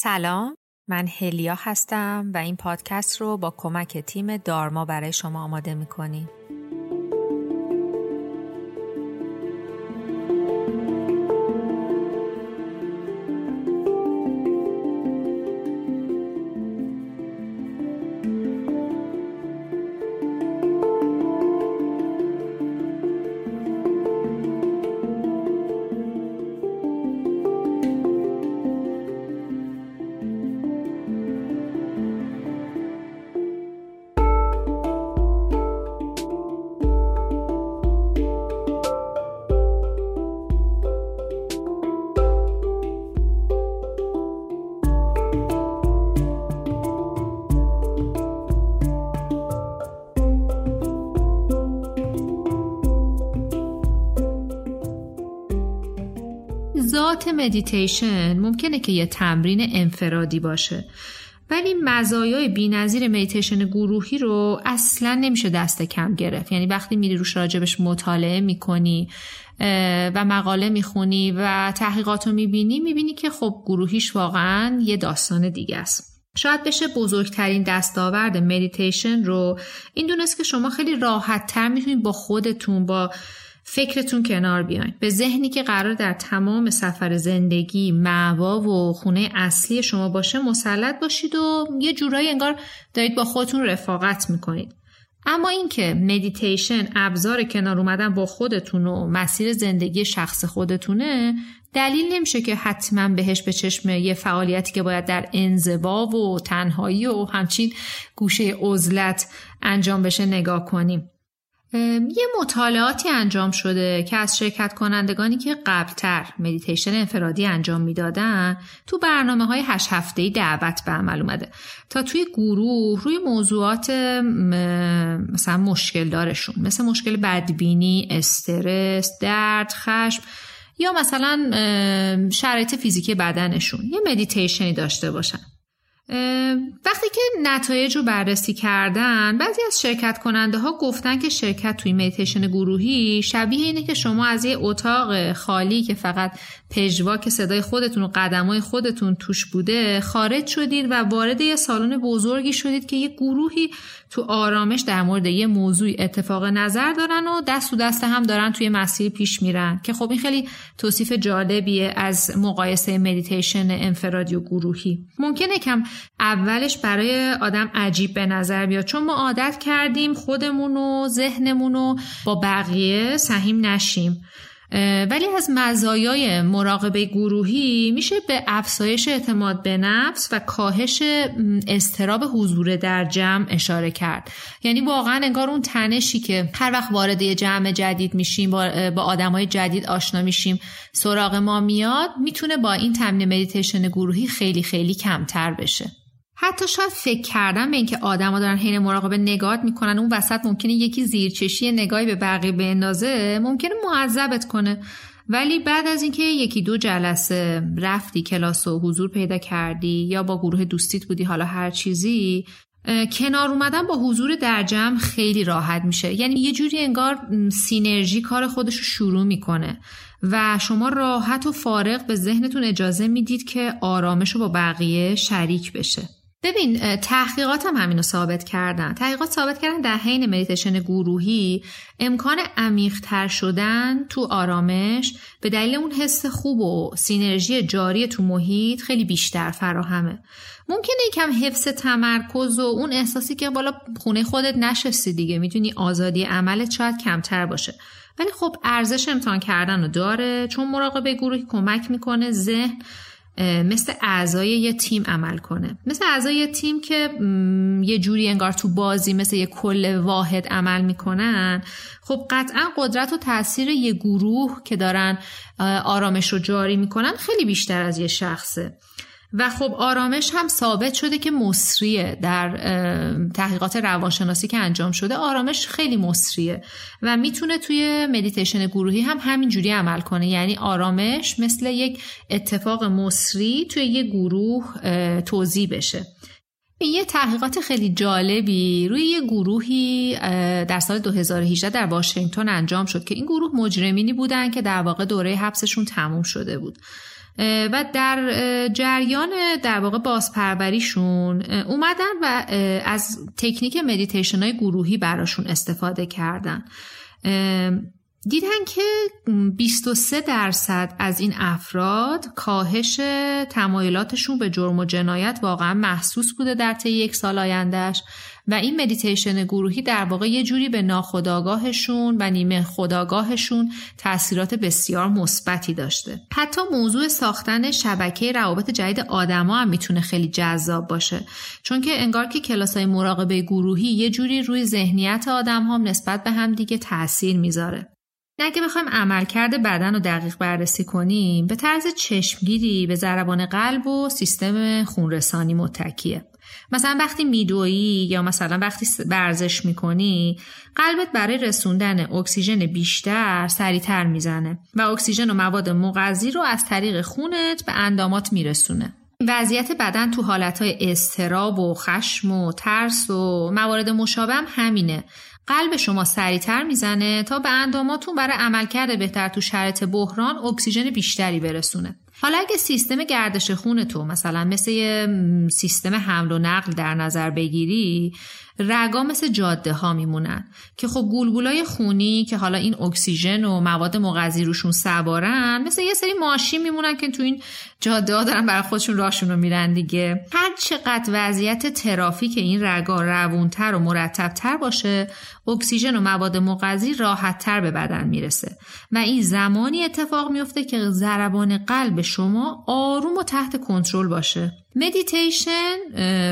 سلام من هلیا هستم و این پادکست رو با کمک تیم دارما برای شما آماده می‌کنیم. ذات مدیتیشن ممکنه که یه تمرین انفرادی باشه. ولی مزایای بینظیر مدیتیشن گروهی رو اصلا نمیشه دست کم گرفت. یعنی وقتی میری روش راجبش مطالعه می‌کنی و مقاله می‌خونی و تحقیقات رو می‌بینی می‌بینی که خب گروهیش واقعا یه داستان دیگه است. شاید بشه بزرگترین دستاورد مدیتیشن رو. این دونست که شما خیلی راحت تر می‌تونید با خودتون با فکرتون کنار بیاین. به ذهنی که قرار در تمام سفر زندگی معوا و خونه اصلی شما باشه مسلط باشید و یه جورایی انگار دارید با خودتون رفاقت می‌کنید. اما اینکه مدیتیشن ابزار کنار اومدن با خودتون و مسیر زندگی شخص خودتونه دلیل نمیشه که حتما بهش به چشم یه فعالیتی که باید در انزوا و تنهایی و همچین گوشه عزلت انجام بشه نگاه کنیم. یه مطالعاتی انجام شده که از شرکت کنندگانی که قبلتر مدیتیشن انفرادی انجام می‌دادن تو برنامه های هشت هفته دعوت به عمل اومده. تا توی گروه روی موضوعات مثلا مشکل دارشون مثل مشکل بدبینی، استرس، درد، خشم یا مثلا شرایط فیزیکی بدنشون یه مدیتیشنی داشته باشن. وقتی که نتایج رو بررسی کردن بعضی از شرکت کننده ها گفتن که شرکت توی مدیتیشن گروهی شبیه اینه که شما از یه اتاق خالی که فقط پژواک صدای خودتون و قدمای خودتون توش بوده خارج شدید و وارد یه سالن بزرگی شدید که یه گروهی تو آرامش در مورد یه موضوع اتفاق نظر دارن و دست تو دست هم دارن توی مسیر پیش میرن. که خب این خیلی توصیف جالبیه از مقایسه مدیتیشن انفرادی و گروهی. ممکنه کم اولش برای آدم عجیب به نظر بیاد چون ما عادت کردیم خودمون و ذهنمون رو با بقیه سهیم نشیم. ولی از مزایای مراقبه گروهی میشه به افزایش اعتماد به نفس و کاهش استراب حضور در جمع اشاره کرد. یعنی واقعا انگار اون تنشی که هر وقت وارد یه جمع جدید میشیم با, با آدمای جدید آشنا میشیم سراغ ما میاد می‌تونه با این تمرین مدیتیشن گروهی خیلی خیلی کمتر بشه. حتی شاید فکر کردن به اینکه آدما دارن حین مراقبه نگات می‌کنن اون وسط ممکنه یکی زیرچشی نگاهی به بقیه بندازه ممکنه معذبت کنه. ولی بعد از اینکه یکی دو جلسه رفتی کلاس و حضور پیدا کردی یا با گروه دوستیت بودی حالا هر چیزی کنار اومدن با حضور در جمع خیلی راحت میشه. یعنی یه جوری انگار سینرژی کار خودش رو شروع می‌کنه و شما راحت و فارغ به ذهنتون اجازه می‌دید که آرامش رو با بقیه شریک بشه. ببین تحقیقات هم همینو ثابت کردن. تحقیقات ثابت کردن در حین مدیتیشن گروهی امکان عمیقتر شدن تو آرامش به دلیل اون حس خوب و سینرژی جاری تو محیط خیلی بیشتر فراهمه. ممکنه یکم حفظ تمرکز و اون احساسی که بالا خونه خودت نشستی دیگه می‌تونی آزادی عملت شاید کمتر باشه. ولی خب ارزش امتحان کردن رو داره چون مراقبه گروهی کمک می‌کنه ذهن مثل اعضای یه تیم عمل کنه. مثل اعضای یه تیم که یه جوری انگار تو بازی مثل یه کل واحد عمل می‌کنن. خب قطعا قدرت و تاثیر یه گروه که دارن آرامش رو جاری می‌کنن خیلی بیشتر از یه شخصه. و خب آرامش هم ثابت شده که مصریه در تحقیقات روانشناسی که انجام شده آرامش خیلی مصریه و می‌تونه توی مدیتیشن گروهی هم همینجوری عمل کنه. یعنی آرامش مثل یک اتفاق مصری توی یک گروه توضیح بشه. یه تحقیقات خیلی جالبی روی یه گروهی در سال 2018 در واشنگتن انجام شد که این گروه مجرمینی بودن که در واقع دوره حبسشون تموم شده بود. و در جریان در واقع بازپروریشون اومدن و از تکنیک مدیتیشن های گروهی براشون استفاده کردن. دیدن که 23 درصد از این افراد کاهش تمایلاتشون به جرم و جنایت واقعا محسوس بوده در طی یک سال آیندهش و این مدیتیشن گروهی در واقع یه جوری به ناخودآگاهشون و نیمه خودآگاهشون تاثیرات بسیار مثبتی داشته. حتی موضوع ساختن شبکه روابط جدید آدما هم می‌تونه خیلی جذاب باشه. چون که انگار که کلاس های مراقبه گروهی یه جوری روی ذهنیت آدم هم نسبت به هم دیگه تاثیر می‌ذاره. اگه بخوایم عملکرد بدن رو دقیق بررسی کنیم به طرز چشمگیری به ضربان قلب و سیستم خونرسانی متکیه. مثلا وقتی میدویی یا مثلا وقتی ورزش می‌کنی قلبت برای رسوندن اکسیژن بیشتر سریعتر می‌زنه و اکسیژن و مواد مغذی رو از طریق خونت به اندامات میرسونه. وضعیت بدن تو حالتهای استراب و خشم و ترس و موارد مشابه هم همینه. قلب شما سریعتر می‌زنه تا به انداماتون برای عملکرد بهتر تو شرایط بحران اکسیژن بیشتری برسونه. حالا اگه سیستم گردش خون تو مثلا مثل یه سیستم حمل و نقل در نظر بگیری رگا مثل جاده ها میمونن که خب گلبولای خونی که حالا این اکسیژن و مواد مغذی روشون سوارن مثل یه سری ماشین میمونن که تو این جاده ها دارن برای خودشون راشون رو میرن دیگه. هر چقدر وضعیت ترافیک این رگا روونتر و مرتبتر باشه اکسیژن و مواد مغذی راحتتر به بدن می‌رسه. و این زمانی اتفاق میفته که ضربان قلب شما آروم و تحت کنترل باشه. مدیتیشن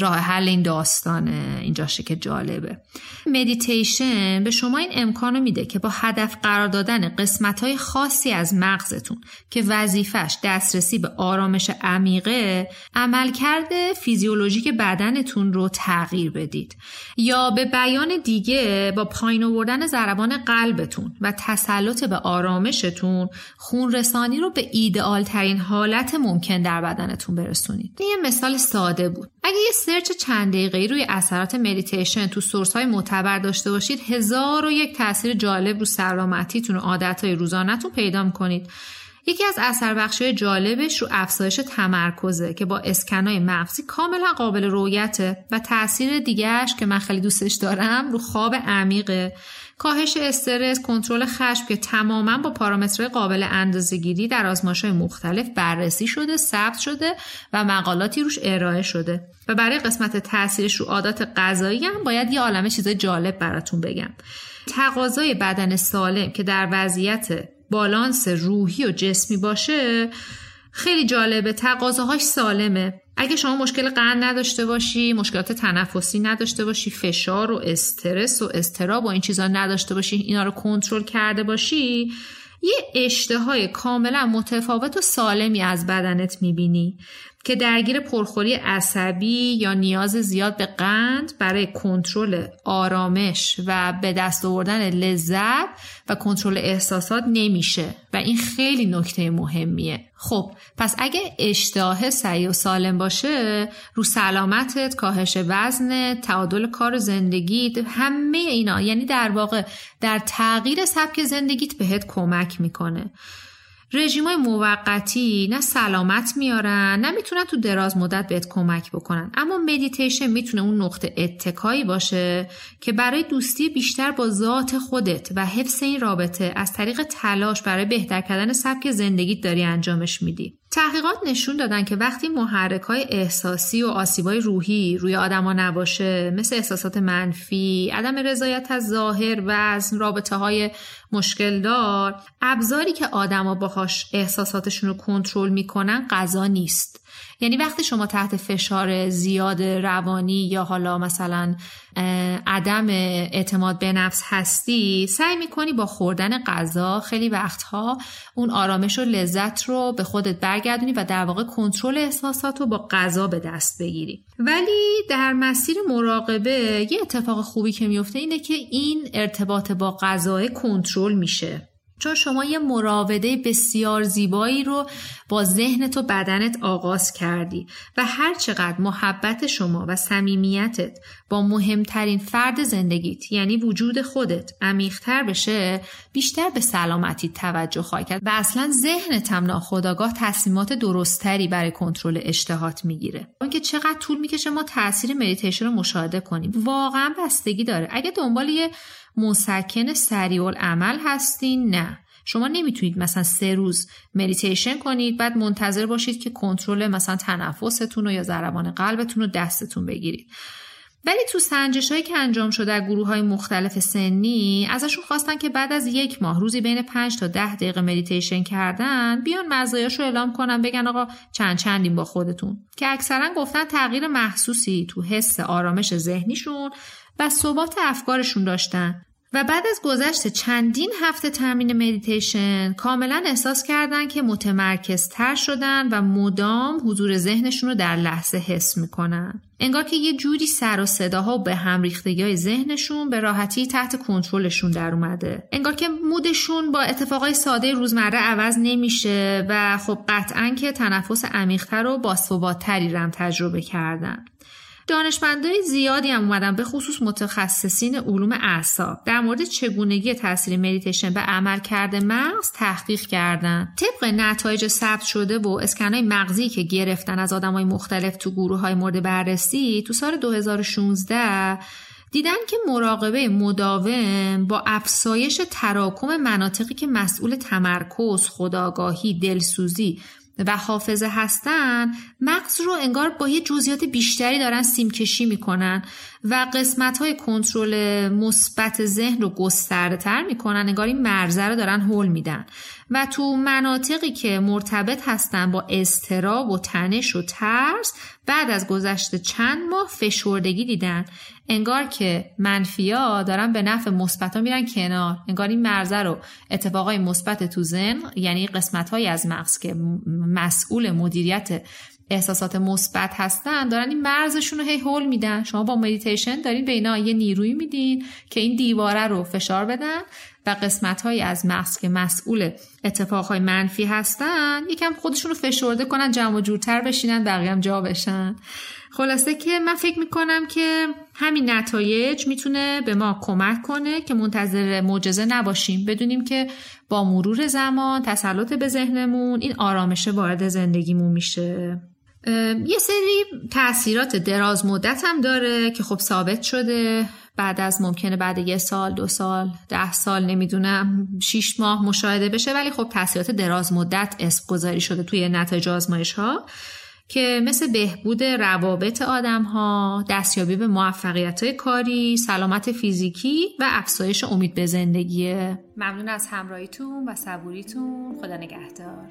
راه حل این داستانه. اینجاشه که جالبه. مدیتیشن به شما این امکانو میده که با هدف قرار دادن قسمت های خاصی از مغزتون که وظیفش دسترسی به آرامش عمیقه عملکرد فیزیولوژیک بدنتون رو تغییر بدید. یا به بیان دیگه با پایین آوردن ضربان قلبتون و تسلط به آرامشتون خون رسانی رو به ایدئال ترین حالت ممکن در بدنتون برسونید. مثال ساده بود. اگه یه search چند دقیقه روی اثرات مدیتیشن تو source های معتبر داشته باشید هزار و یک تاثیر جالب رو سلامتیتون و عادت های روزانهتون پیدا می‌کنید. یکی از اثر بخشی جالبش رو افزایش تمرکزه که با اسکنای مغزی کاملا قابل رویته و تاثیر دیگهش که من خیلی دوستش دارم رو خواب عمیقه. کاهش استرس کنترل خشم که تماما با پارامترهای قابل اندازهگیری در آزمایش‌های مختلف بررسی شده ثبت شده و مقالاتی روش ارائه شده. و برای قسمت تاثیرش رو عادات غذایی هم باید یه عالمه چیزای جالب براتون بگم. تقاضای بدن سالم که در وضعیت بالانس روحی و جسمی باشه خیلی جالبه تقاضاهاش سالمه. اگه شما مشکل قند نداشته باشی مشکلات تنفسی نداشته باشی فشار و استرس و استراب و این چیزا نداشته باشی اینا رو کنترل کرده باشی یه اشتهای کاملا متفاوت و سالمی از بدنت می‌بینی. که درگیر پرخوری عصبی یا نیاز زیاد به قند برای کنترل آرامش و به دست آوردن لذت و کنترل احساسات نمیشه. و این خیلی نکته مهمیه. خب پس اگه اشتاه سعی و سالم باشه رو سلامتت کاهش وزن تعادل کار زندگیت همه اینا. یعنی در واقع در تغییر سبک زندگیت بهت کمک می‌کنه. رژیم های موقتی نه سلامت میارن نه می‌تونن تو دراز مدت بهت کمک بکنن. اما مدیتیشن می‌تونه اون نقطه اتکایی باشه که برای دوستی بیشتر با ذات خودت و حفظ این رابطه از طریق تلاش برای بهتر کردن سبک زندگیت داری انجامش میدی. تحقیقات نشون دادن که وقتی محرک های احساسی و آسیبای روحی روی آدما نباشه مثل احساسات منفی، عدم رضایت از ظاهر وزن، رابطه های مشکل دار، ابزاری که آدما باهاش احساساتشون رو کنترل می‌کنن غذا نیست. یعنی وقتی شما تحت فشار زیاد روانی یا حالا مثلا عدم اعتماد به نفس هستی سعی می‌کنی با خوردن غذا خیلی وقتها اون آرامش و لذت رو به خودت برگردونی و در واقع کنترل احساسات رو با غذا به دست بگیری. ولی در مسیر مراقبه یه اتفاق خوبی که میفته اینه که این ارتباط با غذا کنترل میشه. چون شما یه مراوده بسیار زیبایی رو با ذهنت و بدنت آغاز کردی و هر چقدر محبت شما و صمیمیتت با مهمترین فرد زندگیت یعنی وجود خودت عمیقتر بشه بیشتر به سلامتی توجه خواهی کرد و اصلا ذهنت هم ناخداگاه تصمیمات درستتری برای کنترل اشتهات می‌گیره. اینکه چقدر طول می‌کشه ما تاثیر مدیتیشن رو مشاهده کنیم. واقعا بستگی داره. اگه دنبال یه مسکن سریع عمل هستین؟ نه. شما نمی‌تونید مثلا سه روز مدیتیشن کنید بعد منتظر باشید که کنترل مثلا تنفستون یا ضربان قلبتون رو دستتون بگیرید. ولی تو سنجش هایی که انجام شده در گروه های مختلف سنی ازشون خواستن که بعد از یک ماه روزی بین 5 تا 10 دقیقه مدیتیشن کردن بیان مزایاش رو اعلام کنن بگن آقا چند چندیم با خودتون. که اکثرا گفتن تغییر محسوسی تو حس آرامش ذهنیشون و ثبات افکارشون داشتن و بعد از گذشت چندین هفته تمرین مدیتیشن کاملا احساس کردن که متمرکز تر شدن و مدام حضور ذهنشون رو در لحظه حس می‌کنن. انگار که یه جوری سر و صداها و به هم ریختگی های ذهنشون به راحتی تحت کنترلشون در اومده. انگار که مودشون با اتفاقای ساده روزمره عوض نمیشه و خب قطعا که تنفس عمیقتر و باثباتتری رم تجربه کردن. دانشمندای زیادی هم اومدن به خصوص متخصصین علوم اعصاب. در مورد چگونگی تاثیر مدیتیشن به عملکرد مغز تحقیق کردن. طبق نتایج ثبت شده و اسکنای مغزی که گرفتن از آدمای مختلف تو گروه های مورد بررسی تو سال 2016 دیدن که مراقبه مداوم با افزایش تراکم مناطقی که مسئول تمرکز، خودآگاهی، دلسوزی و حافظه هستن مغز رو انگار با یه جزئیات بیشتری دارن سیمکشی می‌کنن. و قسمت های کنترل مثبت ذهن رو گسترده تر می‌کنن انگار این مرزه رو دارن هول میدن. و تو مناطقی که مرتبط هستن با استراب و تنش و ترس بعد از گذشته چند ماه فشردگی دیدن. انگار که منفیا دارن به نفع مثبت میرن کنار. انگار این مرزه رو اتفاقای مثبت تو ذهن یعنی قسمت از مغز که مسئول مدیریت احساسات مثبت هستن دارن این مرزشون رو هی هل میدن. شما با مدیتیشن دارین به اینا یه نیروی میدین که این دیواره رو فشار بدن و قسمت های از مغز که مسئول اتفاقهای منفی هستن یکم خودشون رو فشرده کنن جمع و جورتر بشینن بقیه هم جا بشن. خلاصه که من فکر می‌کنم که همین نتایج می‌تونه به ما کمک کنه که منتظر معجزه نباشیم. بدونیم که با مرور زمان تسلط به ذهنمون این آرامشه وارد زندگیمون میشه. یه سری تاثیرات دراز مدت هم داره که خب ثابت شده بعد از ممکنه بعد یه سال دو سال ده سال نمی‌دونم شیش ماه مشاهده بشه ولی خب تاثیرات دراز مدت اسم گذاری شده توی نتایج آزمایش ها که مثل بهبود روابط آدم ها، دستیابی به موفقیت های کاری، سلامت فیزیکی و افزایش امید به زندگیه. ممنون از همراهیتون و صبوریتون. خدا نگهدار.